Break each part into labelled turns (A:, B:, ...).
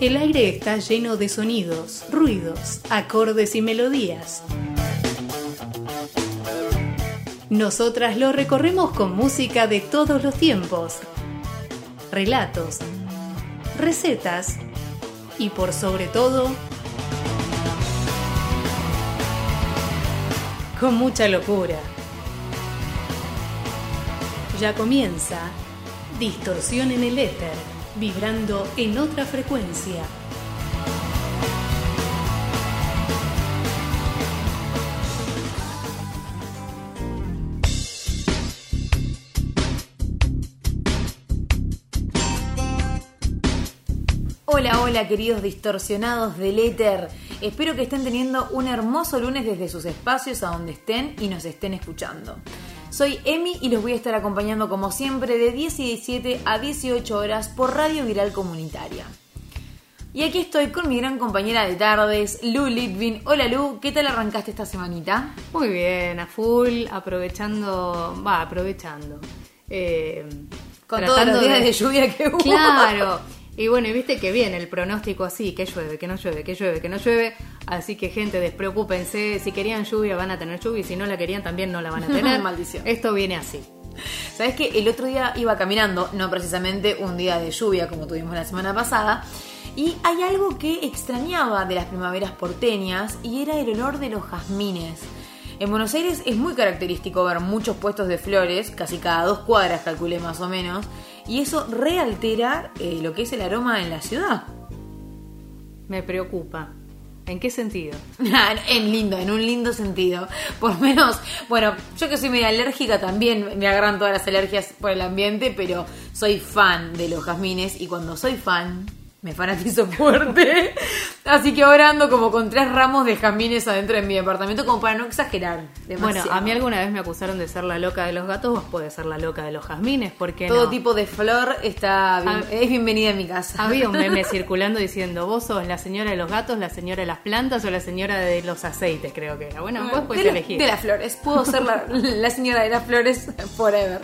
A: El aire está lleno de sonidos, ruidos, acordes y melodías. Nosotras lo recorremos con música de todos los tiempos, relatos, recetas y por sobre todo, con mucha locura. Ya comienza Distorsión en el éter, vibrando en otra frecuencia.
B: Hola, hola queridos distorsionados del éter. Espero que estén teniendo un hermoso lunes desde sus espacios a donde estén y nos estén escuchando. Soy Emi y los voy a estar acompañando como siempre de 10 y 17 a 18 horas por Radio Viral Comunitaria. Y aquí estoy con mi gran compañera de tardes, Lu Litvin. Hola Lu, ¿qué tal arrancaste esta semanita?
A: Muy bien, a full, aprovechando, va, aprovechando. Eh,
B: Con todos los días
A: de-
B: de lluvia que hubo.
A: Claro. Y bueno, y viste que viene el pronóstico así, que llueve, que no llueve, que llueve, que no llueve. Así que gente, despreocúpense. Si querían lluvia, van a tener lluvia. Y si no la querían, también no la van a tener.
B: Maldición.
A: Esto viene así.
B: Sabes que el otro día iba caminando, no precisamente un día de lluvia como tuvimos la semana pasada, y hay algo que extrañaba de las primaveras porteñas y era el olor de los jazmines. En Buenos Aires es muy característico ver muchos puestos de flores, casi cada dos cuadras calculé más o menos, y eso realtera eh, lo que es el aroma en la ciudad.
A: Me preocupa. ¿En qué sentido?
B: en lindo, en un lindo sentido. Por menos, bueno, yo que soy media alérgica también me agarran todas las alergias por el ambiente, pero soy fan de los jazmines y cuando soy fan me fanatizo fuerte. Así que ahora ando como con tres ramos de jazmines adentro de mi departamento como para no exagerar.
A: Bueno, a mí alguna vez me acusaron de ser la loca de los gatos, vos podés ser la loca de los jazmines, porque
B: todo tipo de flor está bien-
A: Ah.
B: es bienvenida en mi casa.
A: Había un meme circulando diciendo, vos sos la señora de los gatos, la señora de las plantas o la señora de los aceites, creo que era. Bueno, vos podés
B: de,
A: elegir.
B: de las flores. Puedo ser la, la señora de las flores forever.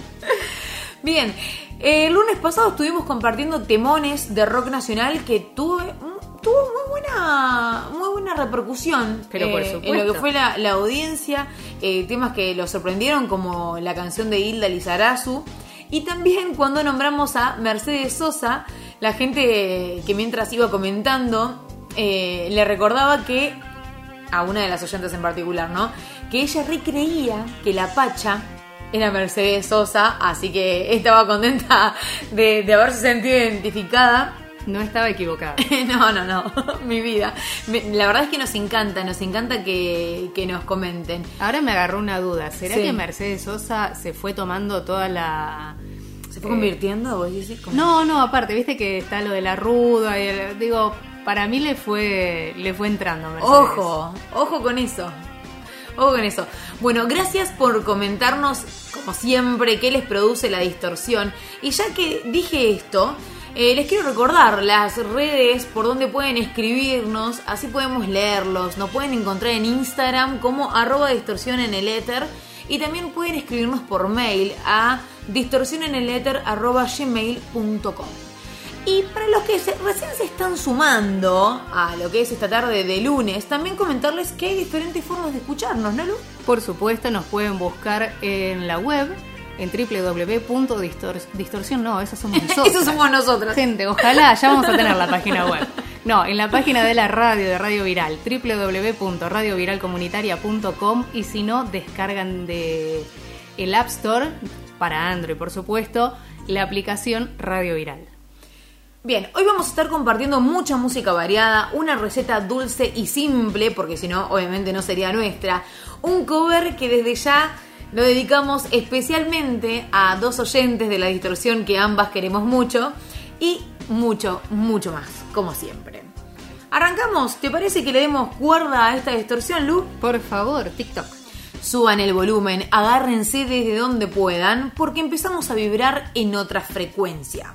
B: Bien, eh, el lunes pasado estuvimos compartiendo temones de rock nacional que tuve, tuvo muy buena, muy buena repercusión.
A: Pero por
B: eh, En lo que fue la, la audiencia, eh, temas que los sorprendieron como la canción de Hilda Lizarazu. Y también cuando nombramos a Mercedes Sosa, la gente que mientras iba comentando eh, le recordaba que a una de las oyentes en particular, ¿no? Que ella recreía que la Pacha era Mercedes Sosa, así que estaba contenta de, de haberse sentido identificada.
A: No estaba equivocada.
B: No, no, no, mi vida. Me- La verdad es que nos encanta, nos encanta que, que nos comenten.
A: Ahora me agarró una duda. ¿Será
B: Sí.
A: que Mercedes Sosa se fue tomando toda la...
B: ¿Se fue convirtiendo? ¿Vos decís?
A: No, no, aparte, viste que está lo de la ruda y el- digo, para mí le fue le fue entrando Mercedes.
B: Ojo, ojo con eso. Ojo con eso. Bueno, gracias por comentarnos, como siempre, qué les produce la distorsión. Y ya que dije esto, eh, les quiero recordar las redes por donde pueden escribirnos, así podemos leerlos. Nos pueden encontrar en Instagram como arroba distorsión en el éter. Y también pueden escribirnos por mail a distorsioneneleter arroba gmail.com. Y para los que se- recién se están sumando a lo que es esta tarde de lunes, también comentarles que hay diferentes formas de escucharnos, ¿no, Lu?
A: Por supuesto, nos pueden buscar en la web en www.distorsión. No, esas somos nosotros.
B: Eso somos nosotros.
A: Gente, ojalá ya vamos a tener la página web. No, en la página de la radio, de Radio Viral, www.radioviralcomunitaria.com y si no, descargan de el App Store, para Android por supuesto, la aplicación Radio Viral.
B: Bien, hoy vamos a estar compartiendo mucha música variada, una receta dulce y simple, porque si no, obviamente no sería nuestra, un cover que desde ya lo dedicamos especialmente a dos oyentes de la distorsión que ambas queremos mucho y mucho, mucho más, como siempre. Arrancamos, ¿te parece que le demos cuerda a esta distorsión, Lu?
A: Por favor, TikTok.
B: Suban el volumen, agárrense desde donde puedan, porque empezamos a vibrar en otra frecuencia.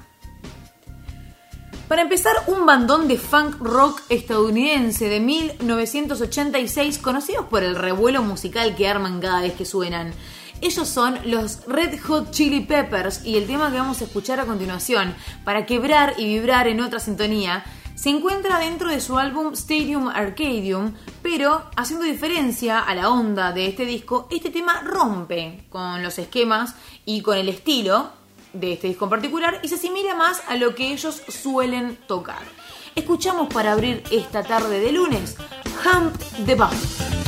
C: Para empezar, un bandón de funk rock estadounidense de 1986, conocidos por el revuelo musical que arman cada vez que suenan. Ellos son los Red Hot Chili Peppers y el tema que vamos a escuchar a continuación, para quebrar y vibrar en otra sintonía, se encuentra dentro de su álbum Stadium Arcadium, pero haciendo diferencia a la onda de este disco, este tema rompe con los esquemas y con el estilo de este disco en particular y se asimila más a lo que ellos suelen tocar. Escuchamos para abrir esta tarde de lunes Hump the Bump.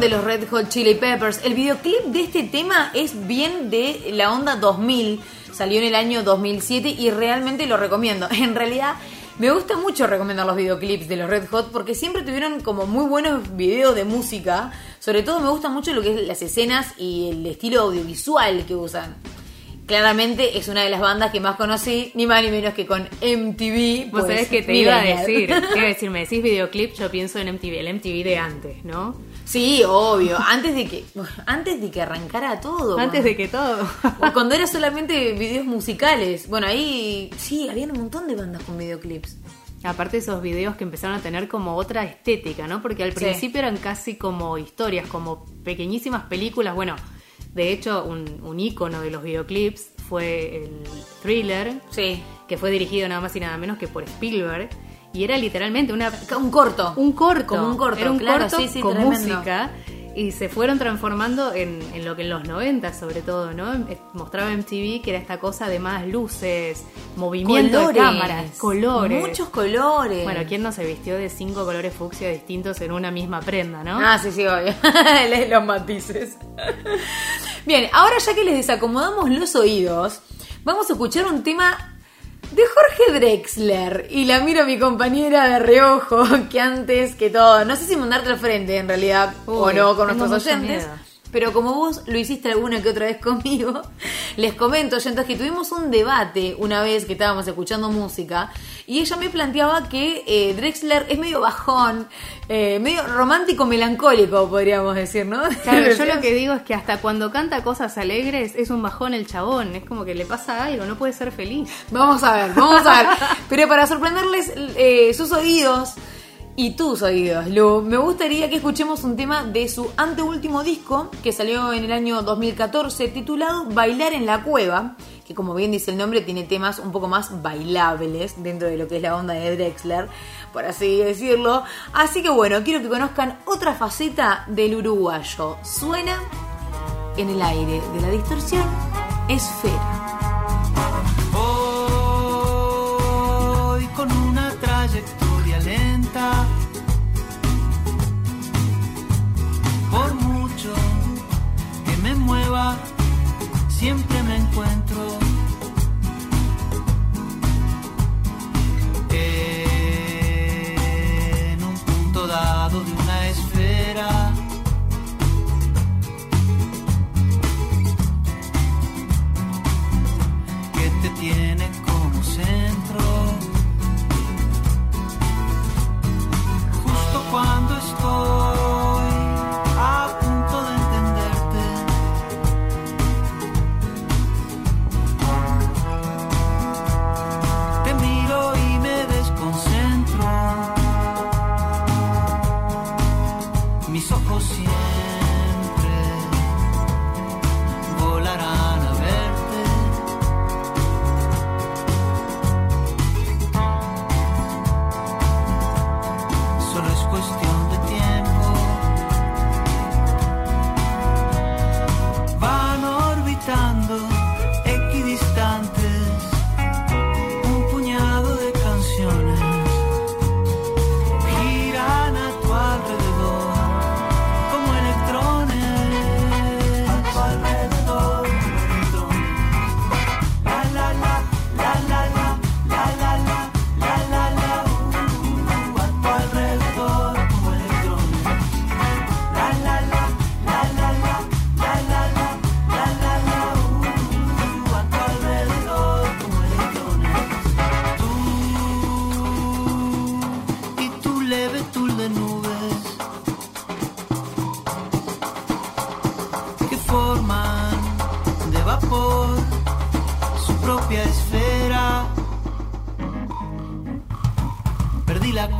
C: De los Red Hot Chili Peppers. El videoclip de este tema es bien de la onda 2000. Salió en el año 2007 y realmente lo recomiendo. En realidad, me gusta mucho recomendar los videoclips de los Red Hot porque siempre tuvieron como muy buenos videos de música. Sobre todo me gusta mucho lo que es las escenas y el estilo audiovisual que usan. Claramente es una de las bandas que más conocí, ni más ni menos que con MTV.
A: Vos sabés pues, que te iba a decir, te iba a decir, me decís videoclip, yo pienso en MTV, el MTV de antes, ¿no?
C: Sí, obvio. Antes de que, antes de que arrancara todo.
A: Antes de que todo.
C: Cuando era solamente videos musicales. Bueno, ahí sí, había un montón de bandas con videoclips.
A: Aparte esos videos que empezaron a tener como otra estética, ¿no? Porque al principio eran casi como historias, como pequeñísimas películas. Bueno, de hecho, un, un ícono de los videoclips fue el thriller.
C: Sí.
A: Que fue dirigido nada más y nada menos que por Spielberg y era literalmente una
C: un corto
A: un corto
C: como un corto
A: era un corto con música y se fueron transformando en, en, lo que en los 90 sobre todo, ¿no? Mostraba MTV que era esta cosa de más luces, movimiento de cámaras, colores.
B: Muchos colores.
A: Bueno, ¿quién no se vistió de cinco colores fucsia distintos en una misma prenda, no?
B: Ah, sí, sí, obvio. los matices. Bien, ahora ya que les desacomodamos los oídos, vamos a escuchar un tema de Jorge Drexler. Y la miro a mi compañera de reojo, que antes que todo, no sé si mandarte al frente en realidad o no con nuestros oyentes. Pero como vos lo hiciste alguna que otra vez conmigo, les comento, oyentes, que tuvimos un debate una vez que estábamos escuchando música y ella me planteaba que eh, Drexler es medio bajón, eh, medio romántico melancólico, podríamos decir, ¿no?
A: Claro, yo lo que digo es que hasta cuando canta cosas alegres es un bajón el chabón, es como que le pasa algo, no puede ser feliz.
B: Vamos a ver, vamos a ver. Pero para sorprenderles eh, sus oídos y tus oídos, Lu. Me gustaría que escuchemos un tema de su anteúltimo disco que salió en el año 2014 titulado Bailar en la Cueva, que como bien dice el nombre tiene temas un poco más bailables dentro de lo que es la onda de Drexler, por así decirlo. Así que bueno, quiero que conozcan otra faceta del uruguayo. Suena en el aire de la distorsión esfera.
D: Всем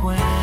D: when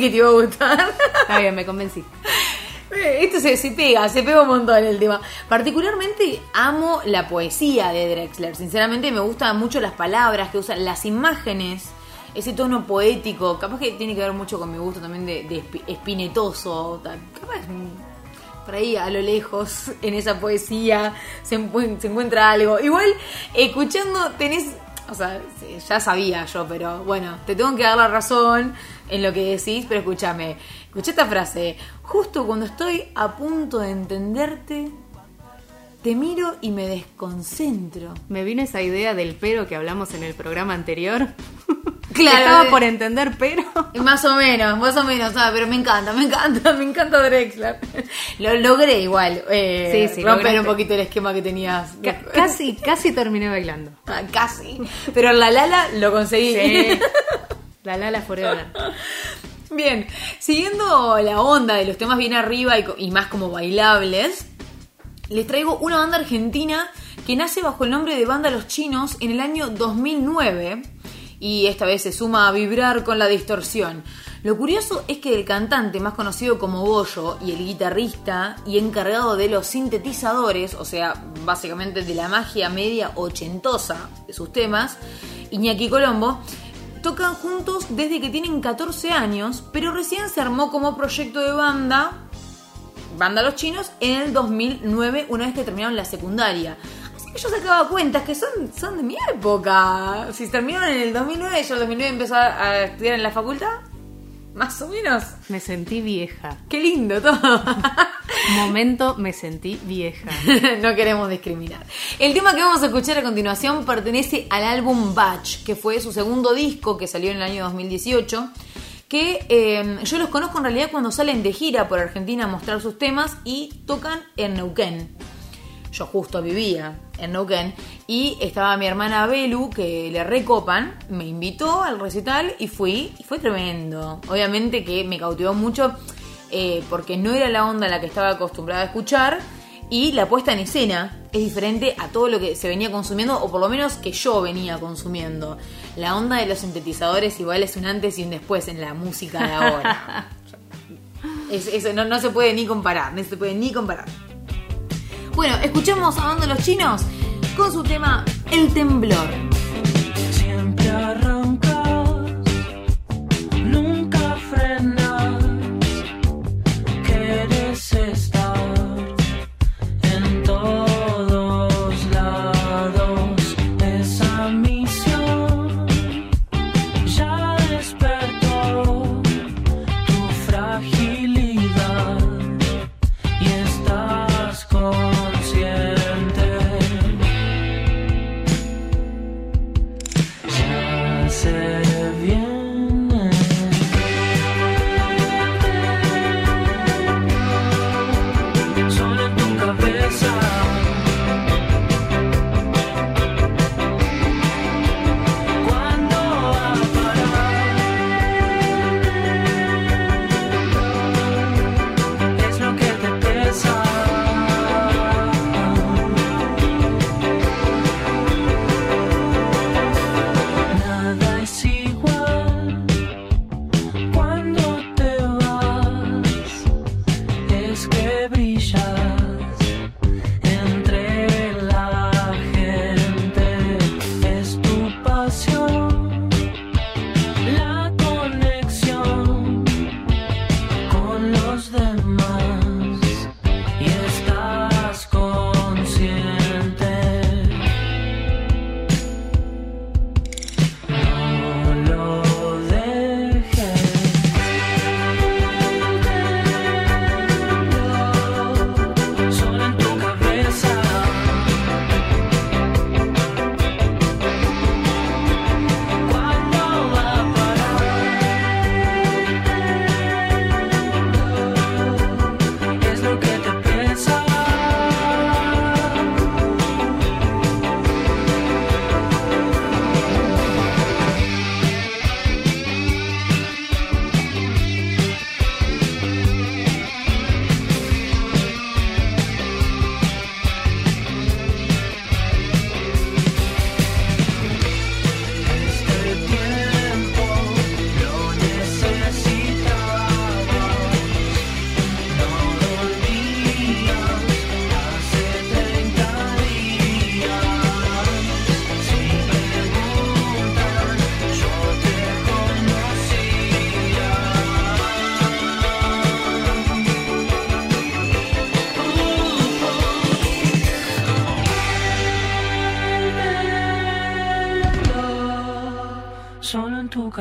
D: que te
B: iba a gustar.
A: Está bien, me convencí.
B: Esto se, se pega, se pega un montón el tema. Particularmente amo la poesía de Drexler. Sinceramente me gustan mucho las palabras que usan, las imágenes, ese tono poético. Capaz que tiene que ver mucho con mi gusto también de, de espi- espinetoso. Capaz por ahí a lo lejos en esa poesía se, encu- se encuentra algo. Igual escuchando tenés... O sea, ya sabía yo, pero bueno, te tengo que dar la razón en lo que decís, pero escúchame. Escuché esta frase. Justo cuando estoy a punto de entenderte, Te miro y me desconcentro.
A: Me vino esa idea del pero que hablamos en el programa anterior.
B: Claro,
A: Estaba por entender pero.
B: Más o menos, más o menos, ah, pero me encanta, me encanta, me encanta Drexler. Lo logré igual, eh,
A: Sí, sí,
B: romper
A: lograste.
B: un poquito el esquema que tenías.
A: Ca- casi, casi terminé bailando.
B: Ah, Casi. Pero la Lala lo conseguí.
A: Sí. La Lala Forever.
B: Bien, siguiendo la onda de los temas bien arriba y, más como bailables, les traigo una banda argentina que nace bajo el nombre de Banda Los Chinos en el año 2009 y esta vez se suma a vibrar con la distorsión. Lo curioso es que el cantante más conocido como Bollo y el guitarrista y encargado de los sintetizadores, o sea, básicamente de la magia media ochentosa de sus temas, Iñaki Colombo, tocan juntos desde que tienen 14 años, pero recién se armó como proyecto de banda Banda Los Chinos en el 2009, una vez que terminaron la secundaria. Así que yo sacaba cuentas que son, son de mi época. Si terminaron en el 2009, yo en el 2009 empecé a estudiar en la facultad. Más o menos.
A: Me sentí vieja.
B: Qué lindo todo.
A: Momento me sentí vieja.
B: no queremos discriminar. El tema que vamos a escuchar a continuación pertenece al álbum Batch, que fue su segundo disco que salió en el año 2018. Que eh, yo los conozco en realidad cuando salen de gira por Argentina a mostrar sus temas y tocan en Neuquén. Yo justo vivía en Neuquén y estaba mi hermana Belu, que le recopan, me invitó al recital y fui, y fue tremendo. Obviamente que me cautivó mucho eh, porque no era la onda a la que estaba acostumbrada a escuchar y la puesta en escena es diferente a todo lo que se venía consumiendo o por lo menos que yo venía consumiendo. La onda de los sintetizadores igual es un antes y un después en la música de ahora. Es- eso no, no se puede ni comparar, no se puede ni comparar. Bueno, escuchemos a Banda Los Chinos con su tema El Temblor.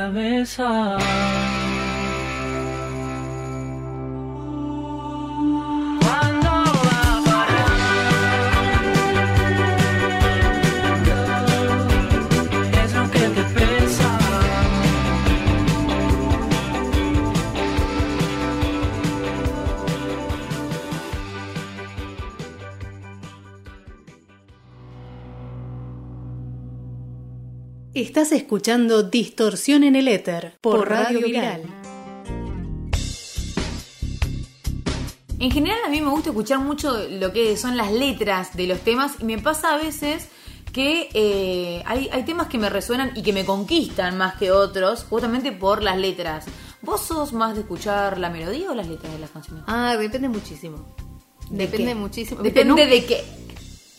D: Cabeza. Estás
A: escuchando Distorsión en el Éter por Radio Viral.
B: En general a mí me gusta escuchar mucho lo que son las letras de los temas y me pasa a veces que eh, hay, hay temas que me resuenan y que me conquistan más que otros justamente por las letras. ¿Vos sos más de escuchar la melodía o las letras de las canciones?
A: Ah, depende muchísimo.
B: ¿De
A: depende
B: qué?
A: muchísimo.
B: Depende de qué.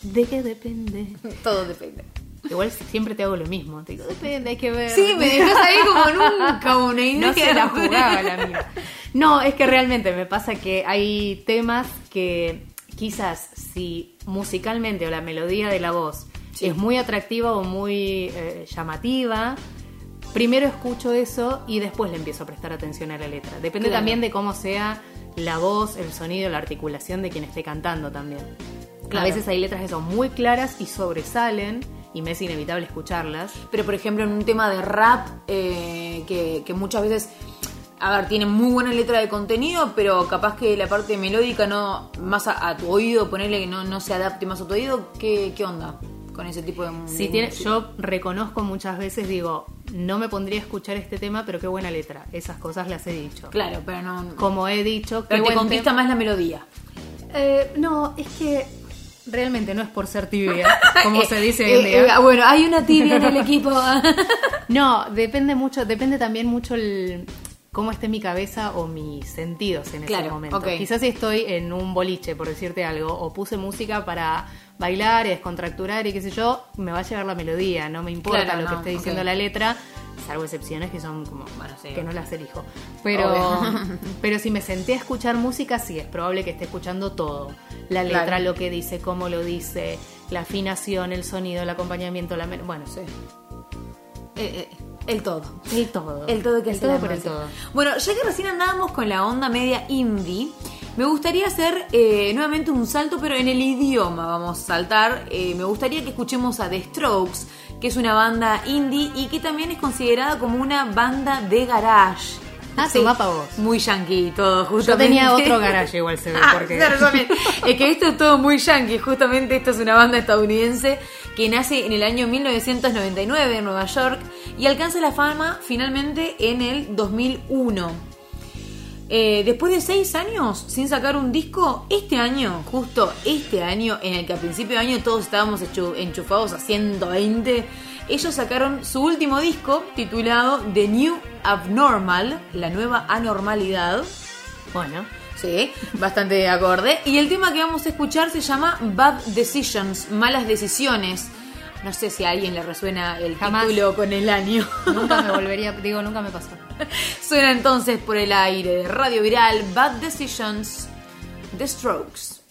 A: ¿De qué depende?
B: Todo depende.
A: Igual siempre te hago lo mismo. Te digo, depende, hay que ver.
B: Sí, me dejas ahí como nunca una idea.
A: No se la jugaba la mía. No, es que realmente me pasa que hay temas que quizás si musicalmente o la melodía de la voz
B: Sí.
A: es muy atractiva o muy eh, llamativa, primero escucho eso y después le empiezo a prestar atención a la letra. Depende
B: Claro.
A: también de cómo sea la voz, el sonido, la articulación de quien esté cantando también.
B: Claro.
A: A veces hay letras que son muy claras y sobresalen y me es inevitable escucharlas.
B: Pero por ejemplo en un tema de rap eh, que, que muchas veces, a ver, tiene muy buena letra de contenido, pero capaz que la parte melódica no, más a, a tu oído, ponerle que no, no se adapte más a tu oído, ¿qué, qué onda con ese tipo de
A: Si
B: de
A: tiene, yo reconozco muchas veces, digo, no me pondría a escuchar este tema, pero qué buena letra. Esas cosas las he dicho.
B: Claro, pero no...
A: Como he dicho, qué
B: pero te conquista más la melodía.
A: Eh, no, es que realmente no es por ser tibia, como se dice hoy en
B: Eh,
A: día.
B: eh, bueno, hay una tibia en el equipo.
A: No, depende mucho, depende también mucho el cómo esté mi cabeza o mis sentidos en
B: Claro,
A: ese momento. Quizás si estoy en un boliche, por decirte algo, o puse música para bailar y descontracturar y qué sé yo, me va a llegar la melodía, no me importa
B: Claro,
A: lo que esté diciendo la letra, salvo excepciones que son como,
B: Bueno, sí.
A: que no las elijo. Pero, pero si me senté a escuchar música, sí, es probable que esté escuchando todo. La letra,
B: Claro.
A: lo que dice, cómo lo dice, la afinación, el sonido, el acompañamiento, la... Bueno, sí.
B: Eh, eh, el todo.
A: El todo.
B: El todo que
A: el todo por el todo.
B: Bueno, ya que recién andábamos con la onda media indie, me gustaría hacer eh, nuevamente un salto, pero en el idioma vamos a saltar. Eh, me gustaría que escuchemos a The Strokes, que es una banda indie y que también es considerada como una banda de garage.
A: Ah, toma pa' vos.
B: Muy yankee todo,
A: Yo
B: justamente.
A: tenía otro garage igual se ve,
B: Ah,
A: porque...
B: claro, yo también. Es que esto es todo muy yankee. Justamente esto es una banda estadounidense que nace en el año 1999 en Nueva York y alcanza la fama finalmente en el 2001. Eh, después de seis años sin sacar un disco, este año, justo este año, en el que a principio de año todos estábamos enchu- enchufados a 120, ellos sacaron su último disco titulado The New Abnormal, la nueva anormalidad.
A: Bueno,
B: Sí, bastante acorde. Y el tema que vamos a escuchar se llama Bad Decisions, malas decisiones. No sé si a alguien le resuena el
A: Jamás.
B: título con el año.
A: nunca me volvería, digo, nunca me pasó.
B: Suena entonces por el aire de Radio Viral Bad Decisions, The Strokes.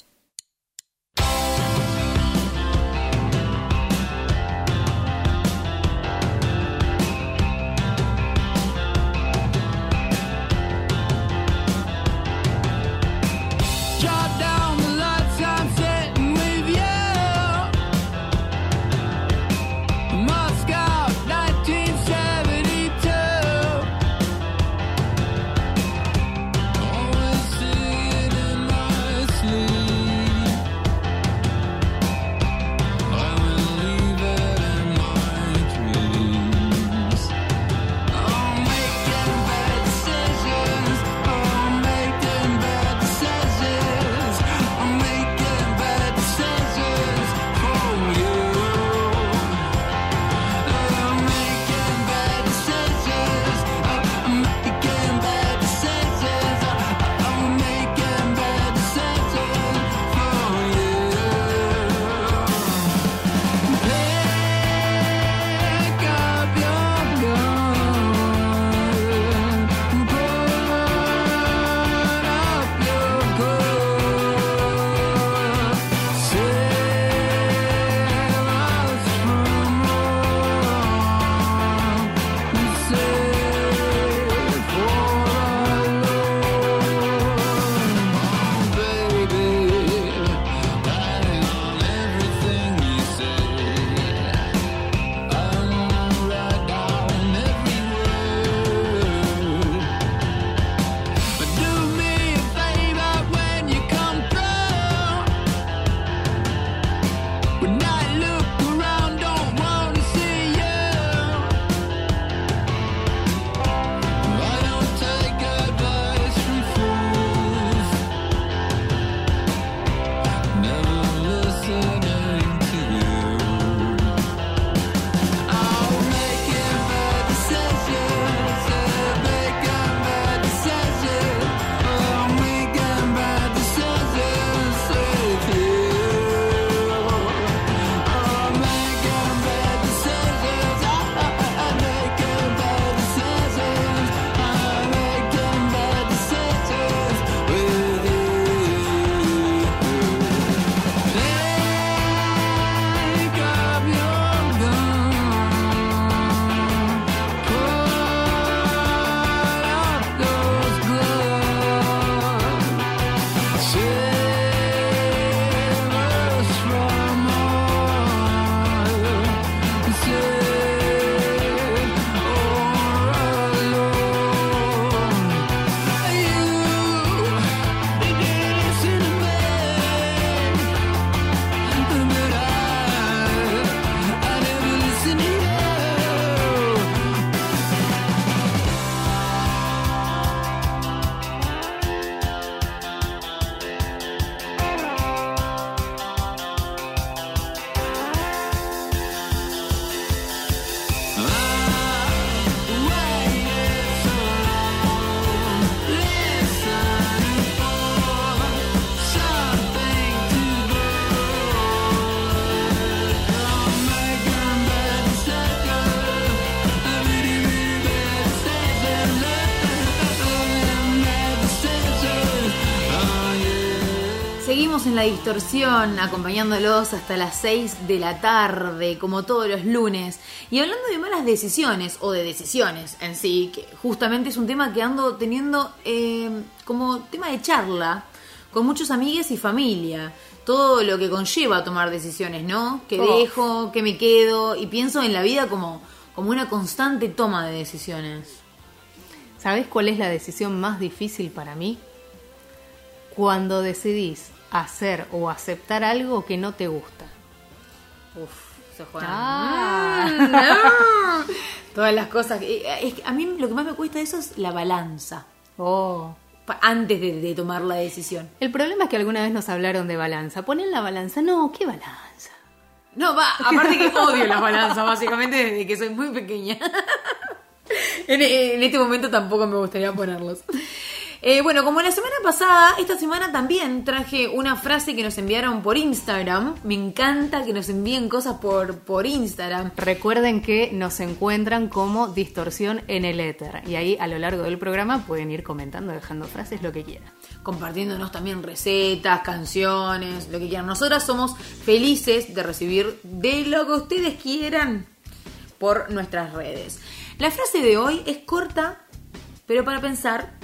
B: La distorsión, acompañándolos hasta las 6 de la tarde, como todos los lunes. Y hablando de malas decisiones, o de decisiones en sí, que justamente es un tema que ando teniendo eh, como tema de charla con muchos amigues y familia. Todo lo que conlleva tomar decisiones, ¿no? ¿Qué
A: Oh.
B: dejo? ¿Qué me quedo? Y pienso en la vida como, como una constante toma de decisiones.
A: ¿Sabés cuál es la decisión más difícil para mí? Cuando decidís hacer o aceptar algo que no te gusta.
B: Uf, se juega.
A: Ah.
B: No. Todas las cosas. eh, es que a mí lo que más me cuesta de eso es la balanza.
A: Oh.
B: Antes de, de tomar la decisión.
A: El problema es que alguna vez nos hablaron de balanza. Ponen la balanza. No, ¿qué balanza?
B: No, va, aparte que odio las balanzas, básicamente desde que soy muy pequeña. en, en este momento tampoco me gustaría ponerlos. Eh, bueno, como la semana pasada, esta semana también traje una frase que nos enviaron por Instagram. Me encanta que nos envíen cosas por, por Instagram.
A: Recuerden que nos encuentran como distorsión en el éter. Y ahí a lo largo del programa pueden ir comentando, dejando frases, lo que quieran.
B: compartiéndonos también recetas, canciones, lo que quieran. Nosotras somos felices de recibir de lo que ustedes quieran por nuestras redes. La frase de hoy es corta, pero para pensar,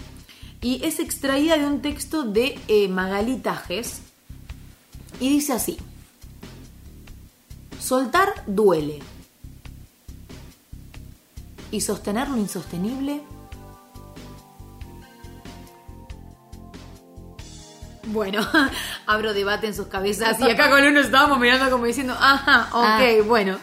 B: y es extraída de un texto de eh, Magalí Tajes, y dice así. Soltar duele. Y sostener lo insostenible Bueno, abro debate en sus cabezas y acá con uno estábamos mirando como diciendo, ajá, ok,
A: Ah.
B: bueno.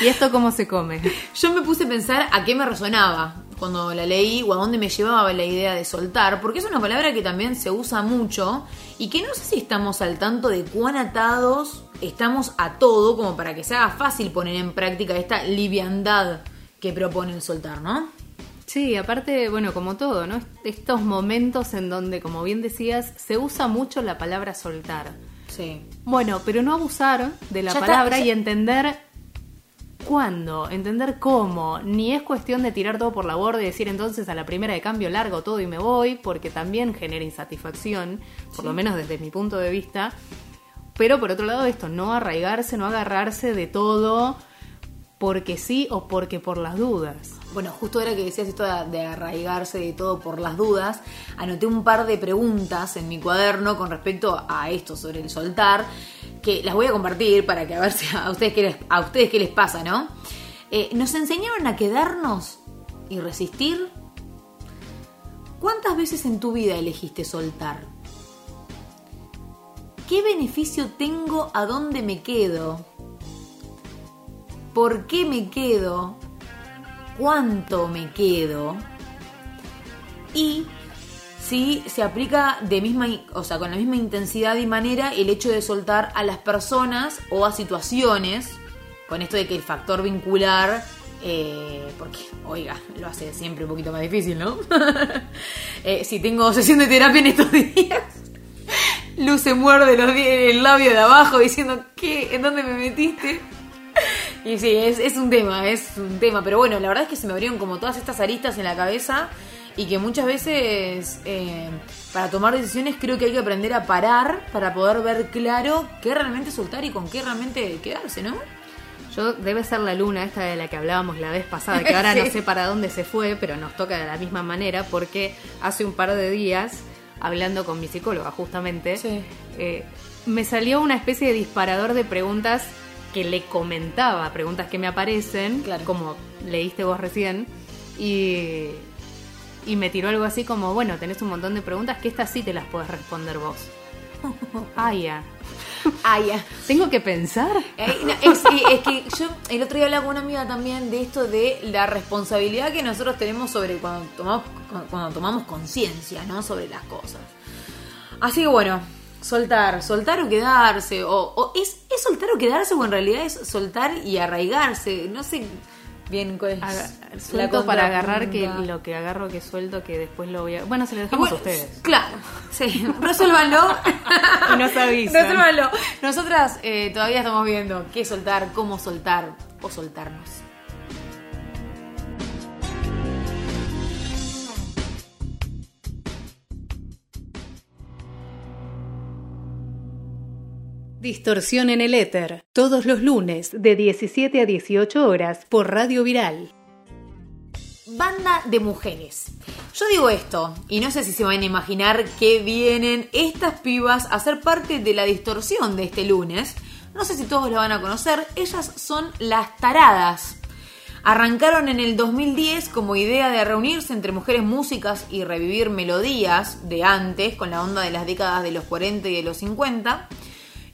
A: ¿Y esto cómo se come?
B: Yo me puse a pensar a qué me resonaba cuando la leí o a dónde me llevaba la idea de soltar, porque es una palabra que también se usa mucho y que no sé si estamos al tanto de cuán atados estamos a todo como para que se haga fácil poner en práctica esta liviandad que proponen soltar, ¿no?
A: Sí, aparte, bueno, como todo, ¿no? Estos momentos en donde, como bien decías, se usa mucho la palabra soltar.
B: Sí.
A: Bueno, pero no abusar de la
B: Ya está,
A: palabra
B: ya-
A: y entender cuándo, entender cómo. Ni es cuestión de tirar todo por la borda y decir entonces a la primera de cambio largo todo y me voy, porque también genera insatisfacción, por lo menos desde mi punto de vista. Pero por otro lado, esto, no arraigarse, no agarrarse de todo porque sí o porque por las dudas.
B: Bueno, justo ahora que decías esto de, de arraigarse de todo por las dudas, anoté un par de preguntas en mi cuaderno con respecto a esto sobre el soltar, que las voy a compartir para que a ver si a ustedes qué les, a ustedes qué les pasa, ¿no? Eh, ¿Nos enseñaron a quedarnos y resistir? ¿Cuántas veces en tu vida elegiste soltar? ¿Qué beneficio tengo a dónde me quedo? ¿Por qué me quedo? cuánto me quedo y si se aplica de misma, o sea, con la misma intensidad y manera el hecho de soltar a las personas o a situaciones, con esto de que el factor vincular, eh, porque, oiga, lo hace siempre un poquito más difícil, ¿no? Eh, si tengo sesión de terapia en estos días, Luz se muerde los el labio de abajo diciendo, ¿qué? ¿En dónde me metiste? Y sí, es, es un tema, es un tema. Pero bueno, la verdad es que se me abrieron como todas estas aristas en la cabeza y que muchas veces eh, para tomar decisiones creo que hay que aprender a parar para poder ver claro qué realmente soltar y con qué realmente quedarse, ¿no?
A: Yo debe ser la luna esta de la que hablábamos la vez pasada, que ahora no sé para dónde se fue, pero nos toca de la misma manera porque hace un par de días, hablando con mi psicóloga justamente,
B: Sí.
A: eh, me salió una especie de disparador de preguntas que le comentaba, preguntas que me aparecen,
B: Claro.
A: como leíste vos recién, y, y me tiró algo así como, bueno, tenés un montón de preguntas que estas sí te las podés responder vos. Ah, ya.
B: Ah, ya.
A: ¿Tengo que pensar?
B: Eh, no, es, es que yo el otro día hablaba con una amiga también de esto de la responsabilidad que nosotros tenemos sobre cuando tomamos cuando tomamos conciencia, ¿no? Sobre las cosas. Así que bueno, soltar, soltar o quedarse, o, o es, es soltar o quedarse, o en realidad es soltar y arraigarse, no sé bien
A: Aga- suelto para agarrar que lo que agarro que suelto que después lo voy a bueno se lo dejamos
B: Bueno,
A: a ustedes
B: Claro, sí, resuélvanlo.
A: Y nos avisan.
B: Resuélvanlo. Nosotras eh, todavía estamos viendo qué soltar, cómo soltar o soltarnos.
E: Distorsión en el éter, todos los lunes de 17 a 18 horas por Radio Viral.
F: Banda de mujeres. Yo digo esto, y no sé si se van a imaginar que vienen estas pibas a ser parte de la distorsión de este lunes. No sé si todos lo van a conocer, ellas son las taradas. Arrancaron en el 2010 como idea de reunirse entre mujeres músicas y revivir melodías de antes, con la onda de las décadas de los 40 y de los 50.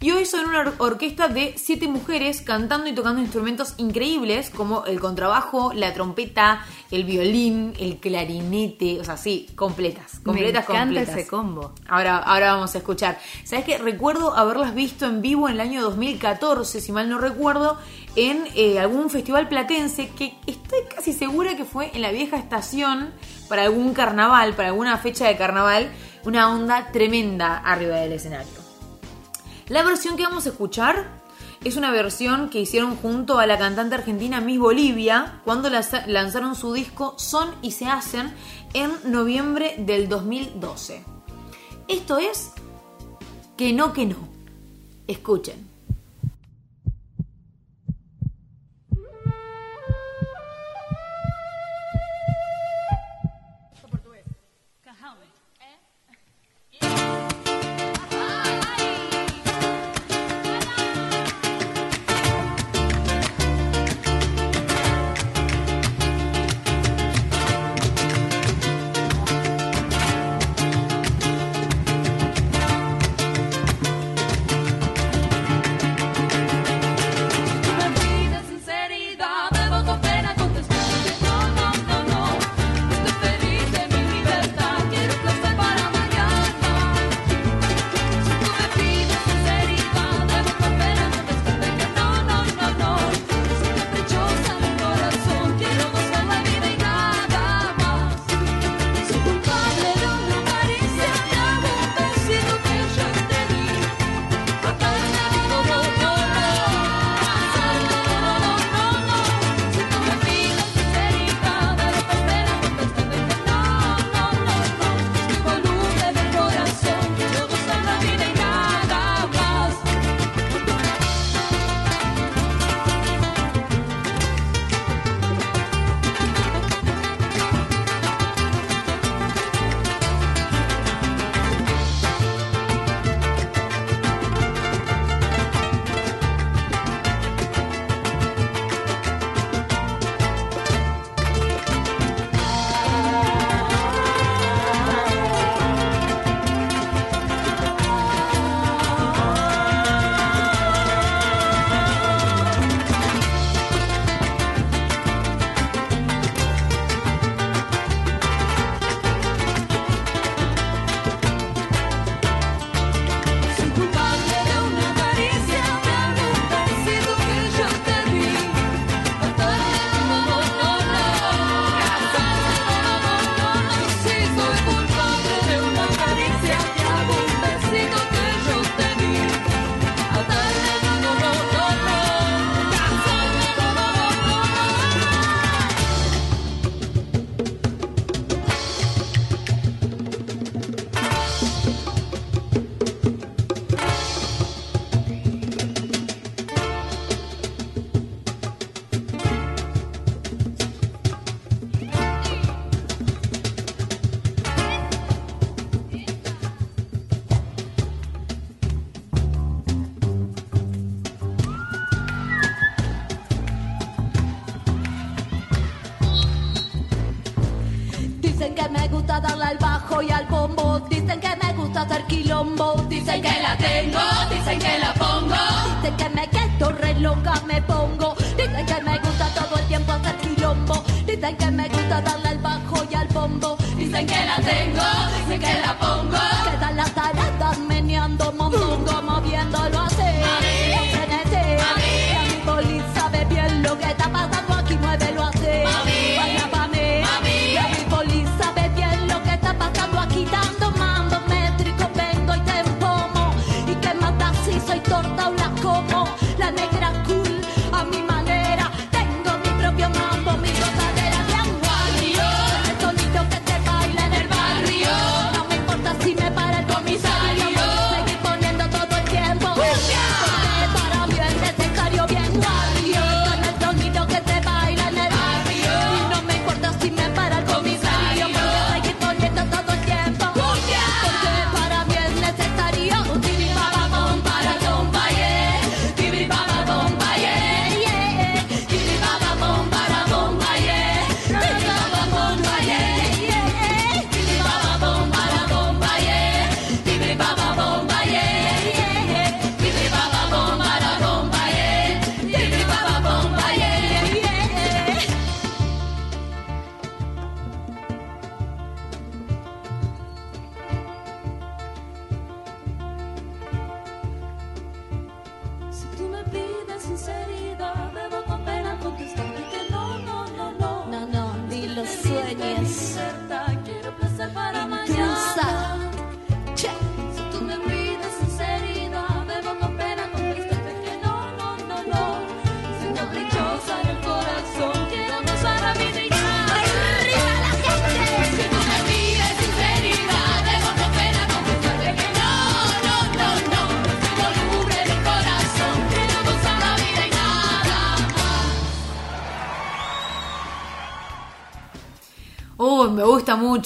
F: Y hoy son una or- orquesta de siete mujeres cantando y tocando instrumentos increíbles como el contrabajo, la trompeta, el violín, el clarinete, o sea, sí, completas, completas,
E: Me encanta
F: completas.
E: ese combo.
F: Ahora, ahora vamos a escuchar. ¿Sabes qué? Recuerdo haberlas visto en vivo en el año 2014, si mal no recuerdo, en eh, algún festival platense que estoy casi segura que fue en la vieja estación para algún carnaval, para alguna fecha de carnaval. Una onda tremenda arriba del escenario. La versión que vamos a escuchar es una versión que hicieron junto a la cantante argentina Miss Bolivia cuando lanza- lanzaron su disco Son y se hacen en noviembre del 2012. Esto es Que no, que no. Escuchen.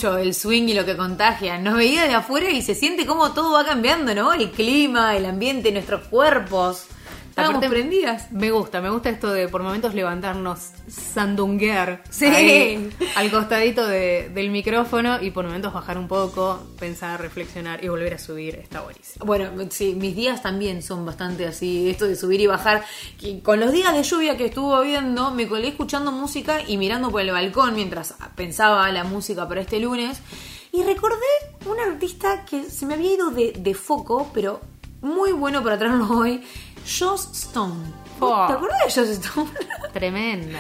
B: Mucho el swing y lo que contagia. Nos veía de afuera y se siente como todo va cambiando, ¿no? El clima, el ambiente, nuestros cuerpos. Estábamos
A: Aparte,
B: prendidas.
A: Me gusta, me gusta esto de por momentos levantarnos sandunguear
B: Sí.
A: ahí, al costadito de- del micrófono y por momentos bajar un poco, pensar, reflexionar y volver a subir. Está buenísimo.
B: Bueno, sí, mis días también son bastante así, esto de subir y bajar. Con los días de lluvia que estuvo viendo, me colé escuchando música y mirando por el balcón mientras pensaba la música para este lunes. Y recordé un artista que se me había ido de, de foco, pero muy bueno para traerlo hoy, Joss Stone.
A: Oh.
B: ¿Te acordás de Joss Stone?
A: Tremenda.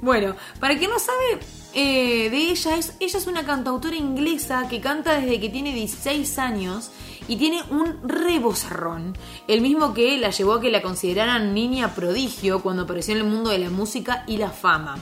B: Bueno, para quien no sabe eh, de ella, es, ella es una cantautora inglesa que canta desde que tiene 16 años y tiene un rebozarrón, el mismo que la llevó a que la consideraran niña prodigio cuando apareció en el mundo de la música y la fama.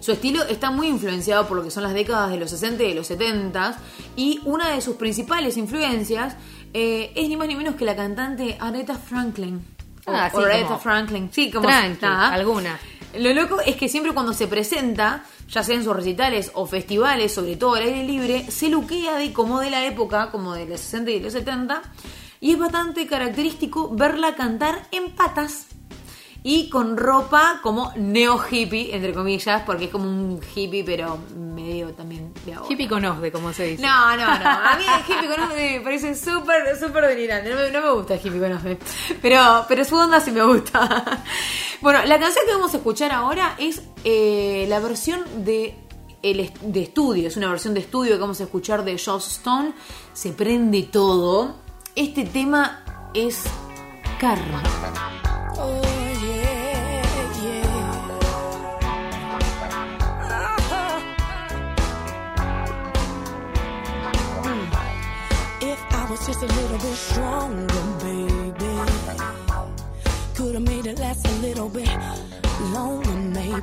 B: Su estilo está muy influenciado por lo que son las décadas de los 60 y de los 70 y una de sus principales influencias eh, es ni más ni menos que la cantante Aretha Franklin. O-
A: Ah, sí,
B: Aretha Franklin. Sí, como
A: Tranqui, alguna.
B: Lo loco es que siempre cuando se presenta, ya sea en sus recitales o festivales, sobre todo al aire libre, se luquea de como de la época, como de los 60 y los 70, y es bastante característico verla cantar en patas y con ropa como neo hippie, entre comillas, porque es como un hippie, pero medio también de ahora.
A: Hippie con osde, como se dice.
B: No, no, no. A mí el hippie con osde me parece súper, súper delirante. No me, no me gusta el hippie con osde. Pero, pero su onda sí me gusta. Bueno, la canción que vamos a escuchar ahora es eh, la versión de, de estudio. Es una versión de estudio que vamos a escuchar de Joss Stone. Se prende todo. Este tema es Karma.
G: Was just a little bit stronger, baby, could have made it last a little bit longer, maybe.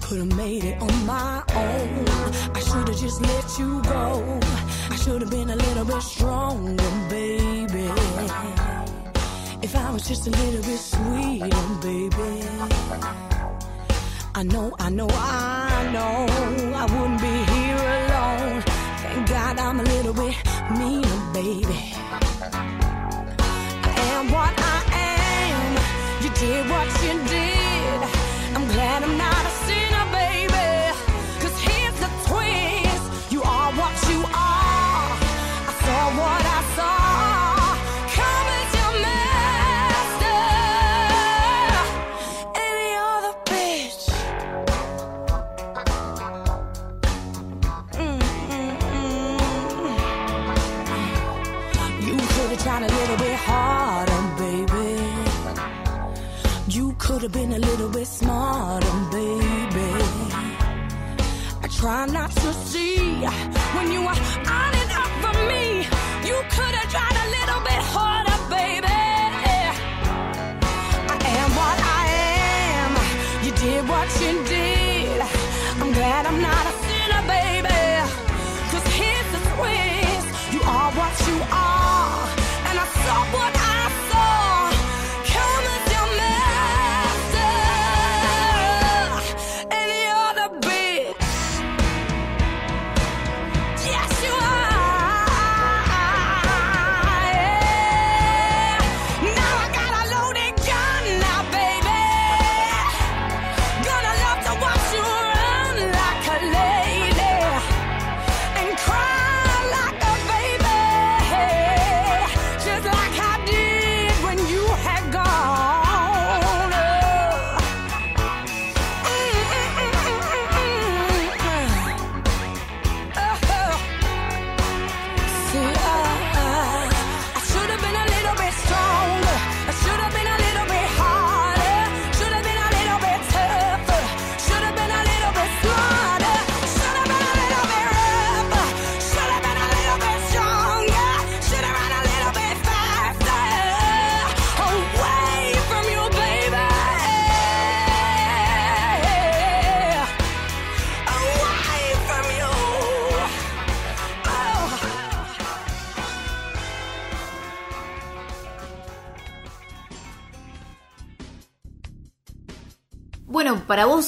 G: Could have made it on my own. I should have just let you go. I should have been a little bit stronger, baby. If I was just a little bit sweeter, baby. I know, I know, I know I wouldn't be here alone. Thank God I'm a little bit meaner, baby. I am what I am. You did what you did. I'm glad I'm not a sinner, baby. Cause here's the twist. You are what you are. I saw what I saw.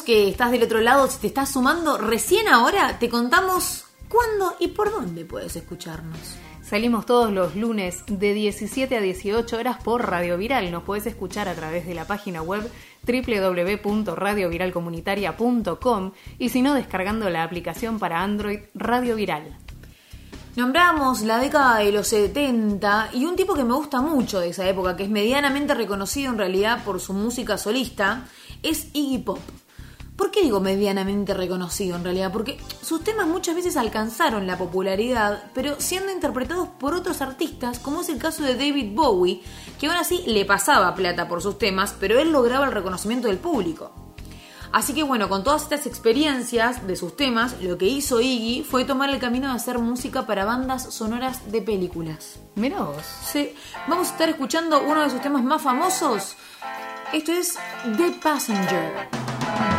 B: Que estás del otro lado, si te estás sumando, recién ahora te contamos cuándo y por dónde puedes escucharnos.
A: Salimos todos los lunes de 17 a 18 horas por Radio Viral. Nos podés escuchar a través de la página web www.radioviralcomunitaria.com y si no, descargando la aplicación para Android Radio Viral.
B: Nombramos la década de los 70 y un tipo que me gusta mucho de esa época, que es medianamente reconocido en realidad por su música solista, es Iggy Pop. ¿Por qué digo medianamente reconocido en realidad? Porque sus temas muchas veces alcanzaron la popularidad, pero siendo interpretados por otros artistas, como es el caso de David Bowie, que aún así le pasaba plata por sus temas, pero él lograba el reconocimiento del público. Así que bueno, con todas estas experiencias de sus temas, lo que hizo Iggy fue tomar el camino de hacer música para bandas sonoras de películas.
A: Mirá vos.
B: Sí, vamos a estar escuchando uno de sus temas más famosos. Esto es The Passenger.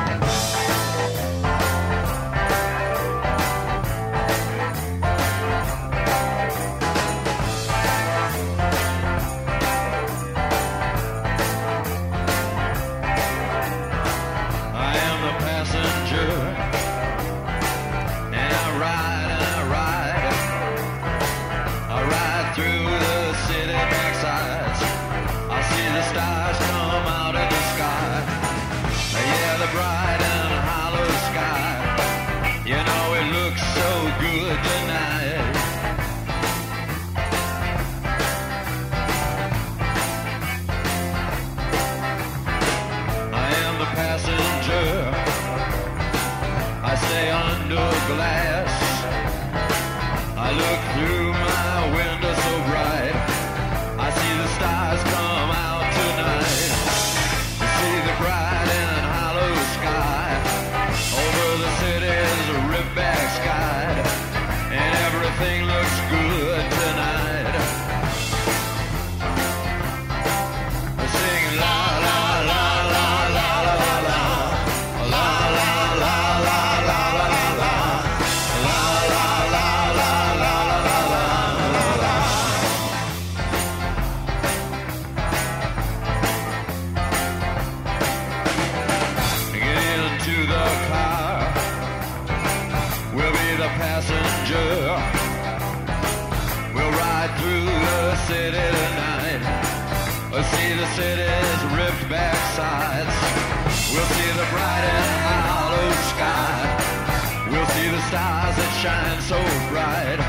H: Shine so bright.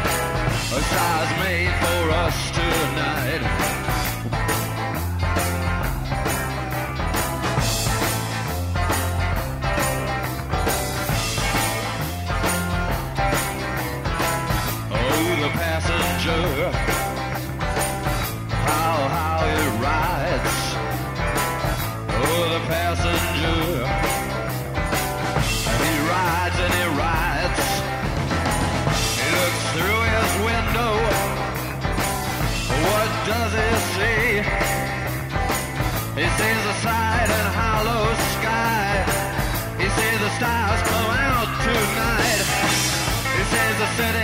H: A stars made for us tonight. that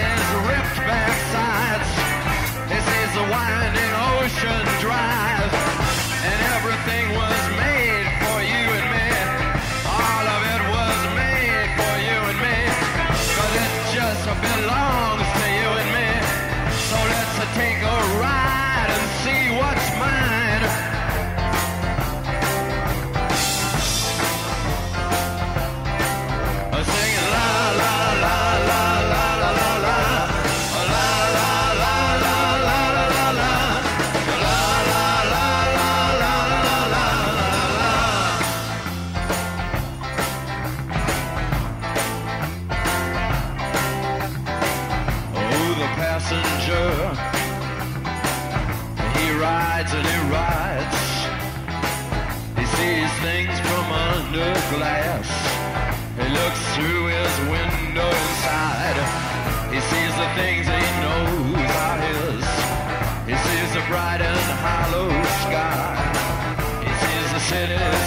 H: bright and hollow sky. This is the city.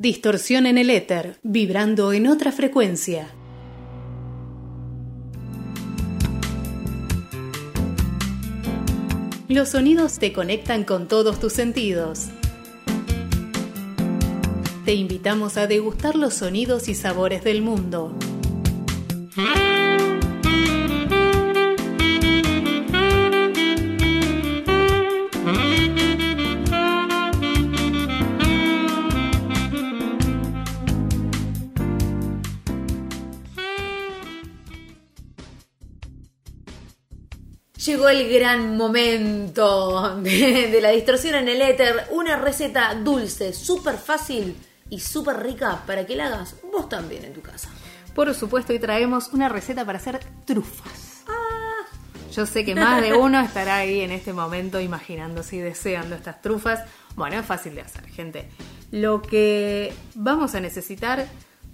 A: Distorsión en el éter, vibrando en otra frecuencia. Los sonidos te conectan con todos tus sentidos. Te invitamos a degustar los sonidos y sabores del mundo.
B: Llegó el gran momento de, de la distorsión en el éter. Una receta dulce, súper fácil y súper rica para que la hagas vos también en tu casa.
A: Por supuesto, hoy traemos una receta para hacer trufas. Yo sé que más de uno estará ahí en este momento imaginándose y deseando estas trufas. Bueno, es fácil de hacer, gente. Lo que vamos a necesitar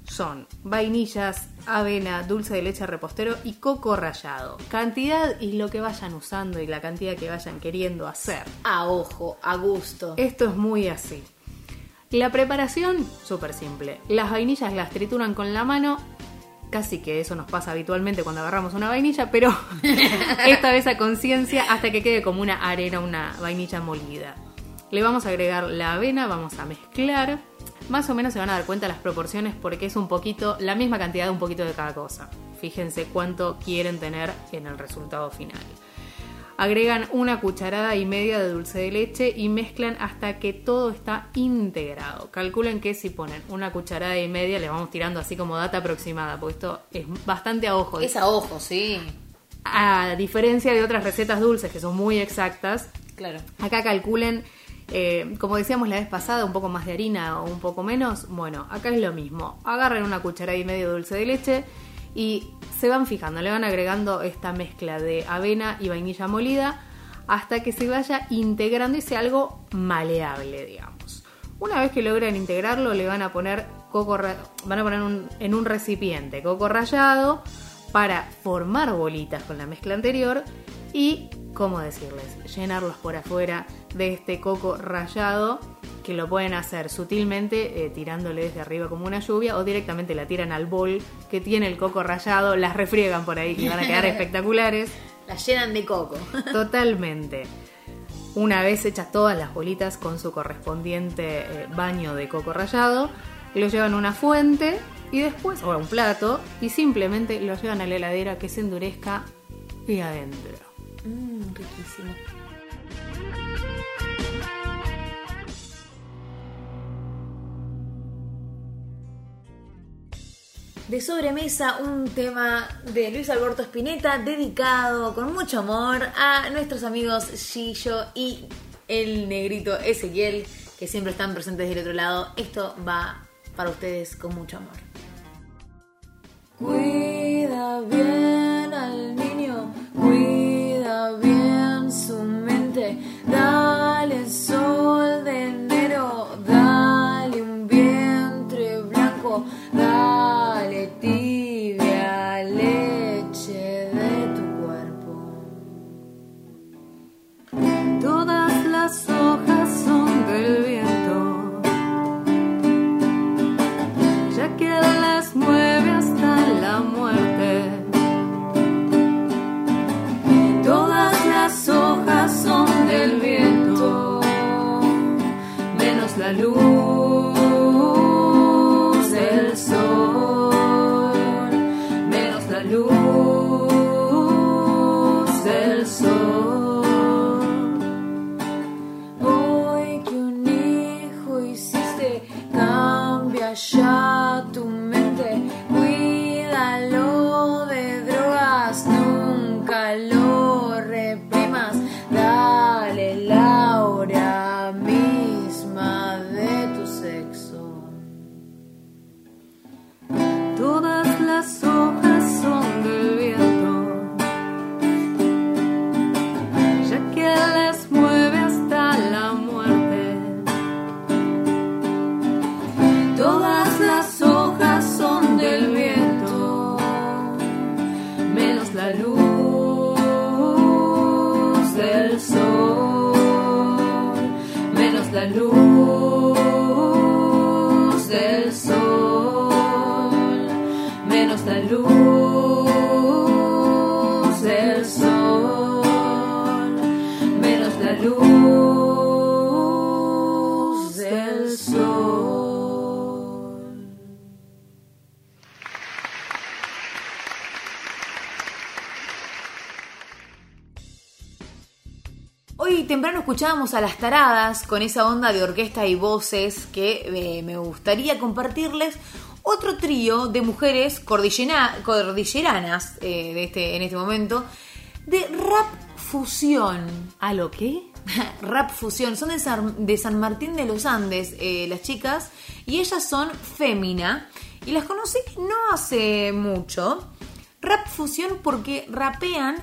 A: son vainillas, avena, dulce de leche repostero y coco rallado. Cantidad y lo que vayan usando y la cantidad que vayan queriendo hacer.
B: A ojo, a gusto.
A: Esto es muy así. La preparación, súper simple. Las vainillas las trituran con la mano. Casi que eso nos pasa habitualmente cuando agarramos una vainilla, pero esta vez a conciencia hasta que quede como una arena, una vainilla molida. Le vamos a agregar la avena, vamos a mezclar. Más o menos se van a dar cuenta las proporciones porque es un poquito, la misma cantidad de un poquito de cada cosa. Fíjense cuánto quieren tener en el resultado final. Agregan una cucharada y media de dulce de leche y mezclan hasta que todo está integrado. Calculen que si ponen una cucharada y media, le vamos tirando así como data aproximada, porque esto es bastante a ojo.
B: Es a ojo, sí.
A: A diferencia de otras recetas dulces que son muy exactas,
B: Claro.
A: acá calculen, eh, como decíamos la vez pasada, un poco más de harina o un poco menos. Bueno, acá es lo mismo. Agarran una cucharada y media de dulce de leche y se van fijando, le van agregando esta mezcla de avena y vainilla molida hasta que se vaya integrando y sea algo maleable, digamos. Una vez que logran integrarlo, le van a poner coco, van a poner en un recipiente coco rallado para formar bolitas con la mezcla anterior y, ¿cómo decirles? Llenarlos por afuera de este coco rallado que lo pueden hacer sutilmente eh, tirándole desde arriba como una lluvia o directamente la tiran al bol que tiene el coco rallado, las refriegan por ahí y van a quedar espectaculares.
B: La llenan de coco.
A: Totalmente. Una vez hechas todas las bolitas con su correspondiente eh, baño de coco rallado, lo llevan a una fuente y después, o a un plato, y simplemente lo llevan a la heladera que se endurezca y adentro.
B: Mmm, riquísimo. De sobremesa, un tema de Luis Alberto Spinetta dedicado con mucho amor a nuestros amigos Gillo y el negrito Ezequiel, que siempre están presentes del otro lado. Esto va para ustedes con mucho amor. Cuida bien al niño, cuida bien su mente, dale menos la luz del sol, menos la luz del sol. Hoy temprano escuchábamos a las taradas con esa onda de orquesta y voces que eh, me gustaría compartirles otro trío de mujeres cordillera- cordilleranas eh, de este, en este momento de rap fusión.
A: ¿A lo qué?
B: rap fusión. Son de San, de San Martín de los Andes eh, las chicas y ellas son Fémina y las conocí no hace mucho. Rap fusión porque rapean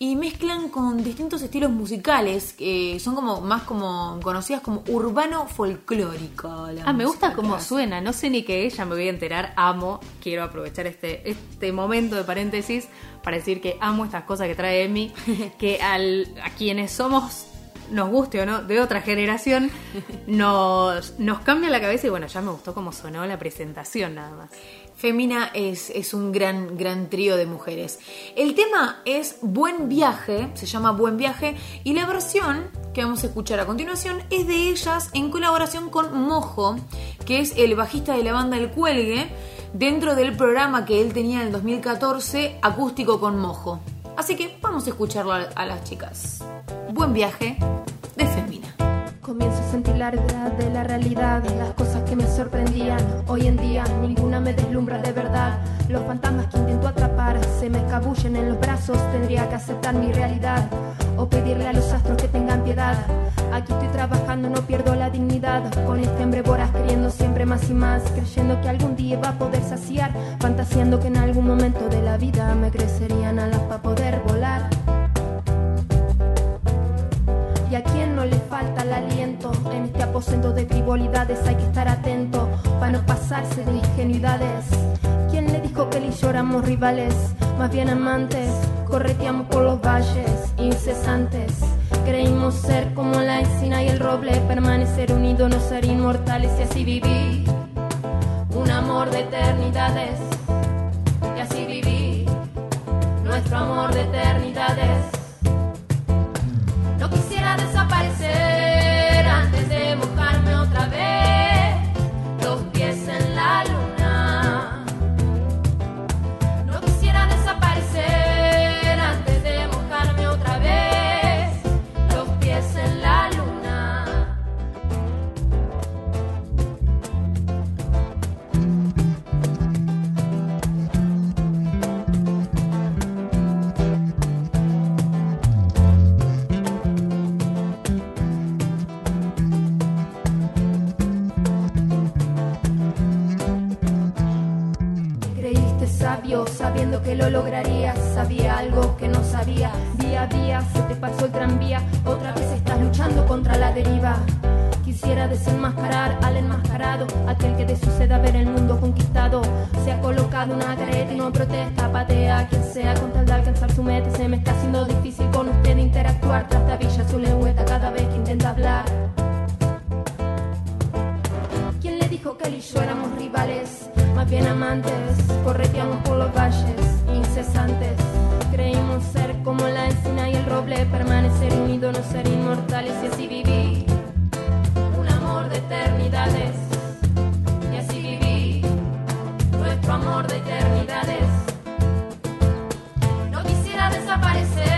B: y mezclan con distintos estilos musicales que son como más como conocidas como urbano folclórico.
A: Ah, me gusta cómo suena, no sé ni qué ella me voy a enterar, amo, quiero aprovechar este, este momento de paréntesis para decir que amo estas cosas que trae Emi, que al, a quienes somos, nos guste o no, de otra generación, nos, nos cambia la cabeza y bueno, ya me gustó cómo sonó la presentación nada más.
B: Femina es, es un gran, gran trío de mujeres. El tema es Buen Viaje, se llama Buen Viaje, y la versión que vamos a escuchar a continuación es de ellas en colaboración con Mojo, que es el bajista de la banda El Cuelgue, dentro del programa que él tenía en el 2014, Acústico con Mojo. Así que vamos a escucharlo a, a las chicas. Buen Viaje de Femina.
I: Comienzo a sentir la verdad de la realidad, las cosas que me sorprendían. Hoy en día ninguna me deslumbra de verdad. Los fantasmas que intento atrapar se me escabullen en los brazos. Tendría que aceptar mi realidad o pedirle a los astros que tengan piedad. Aquí estoy trabajando, no pierdo la dignidad. Con este hambre voraz, queriendo siempre más y más. Creyendo que algún día va a poder saciar. Fantaseando que en algún momento de la vida me crecerían alas para poder volar. Aposento de frivolidades hay que estar atento para no pasarse de ingenuidades. ¿Quién le dijo que él y yo rivales? Más bien amantes, correteamos por los valles incesantes. Creímos ser como la encina y el roble, permanecer unidos, no ser inmortales y así vivir. Un amor de eternidades, y así vivir. Nuestro amor de eternidades. No quisiera desaparecer que lo lograrías. Sabía algo que no sabía. Día a día se te pasó el tranvía. Otra vez estás luchando contra la deriva. Quisiera desenmascarar al enmascarado, aquel que de su sed a ver el mundo conquistado. Se ha colocado una careta y no protesta, patea a quien sea con tal de alcanzar su meta. Se me está haciendo difícil con usted interactuar. Trastabilla su lengüeta cada vez que intenta hablar. ¿Quién le dijo que él y yo éramos rivales? Más bien amantes, correteamos por los valles incesantes. Creímos ser como la encina y el roble, permanecer unidos, no ser inmortales y así vivir. Un amor de eternidades, y así vivir. Nuestro amor de eternidades. No quisiera desaparecer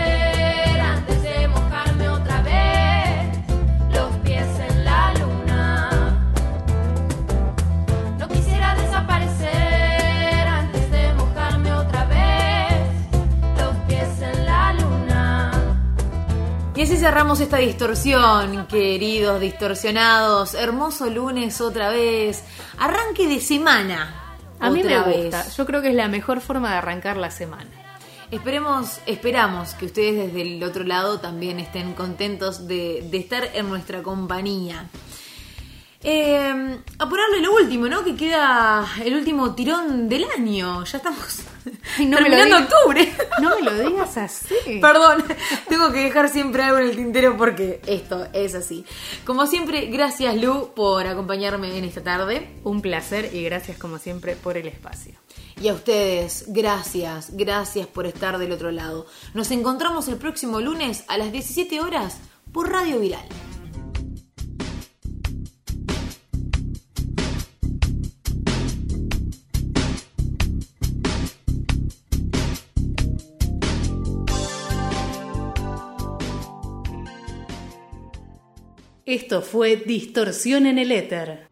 B: cerramos esta distorsión, queridos distorsionados. Hermoso lunes otra vez. Arranque de semana.
A: A mí me
B: otra
A: gusta,
B: vez.
A: yo creo que es la mejor forma de arrancar la semana.
B: Esperemos, esperamos que ustedes desde el otro lado también estén contentos de, de estar en nuestra compañía. Eh, apurarle lo último, ¿no? Que queda el último tirón del año. Ya estamos
A: Ay, no
B: terminando octubre.
A: No me lo digas así.
B: Perdón, tengo que dejar siempre algo en el tintero porque esto es así. Como siempre, gracias Lu por acompañarme en esta tarde.
A: Un placer y gracias como siempre por el espacio.
B: Y a ustedes, gracias, gracias por estar del otro lado. Nos encontramos el próximo lunes a las 17 horas por Radio Viral.
E: Esto fue Distorsión en el Éter.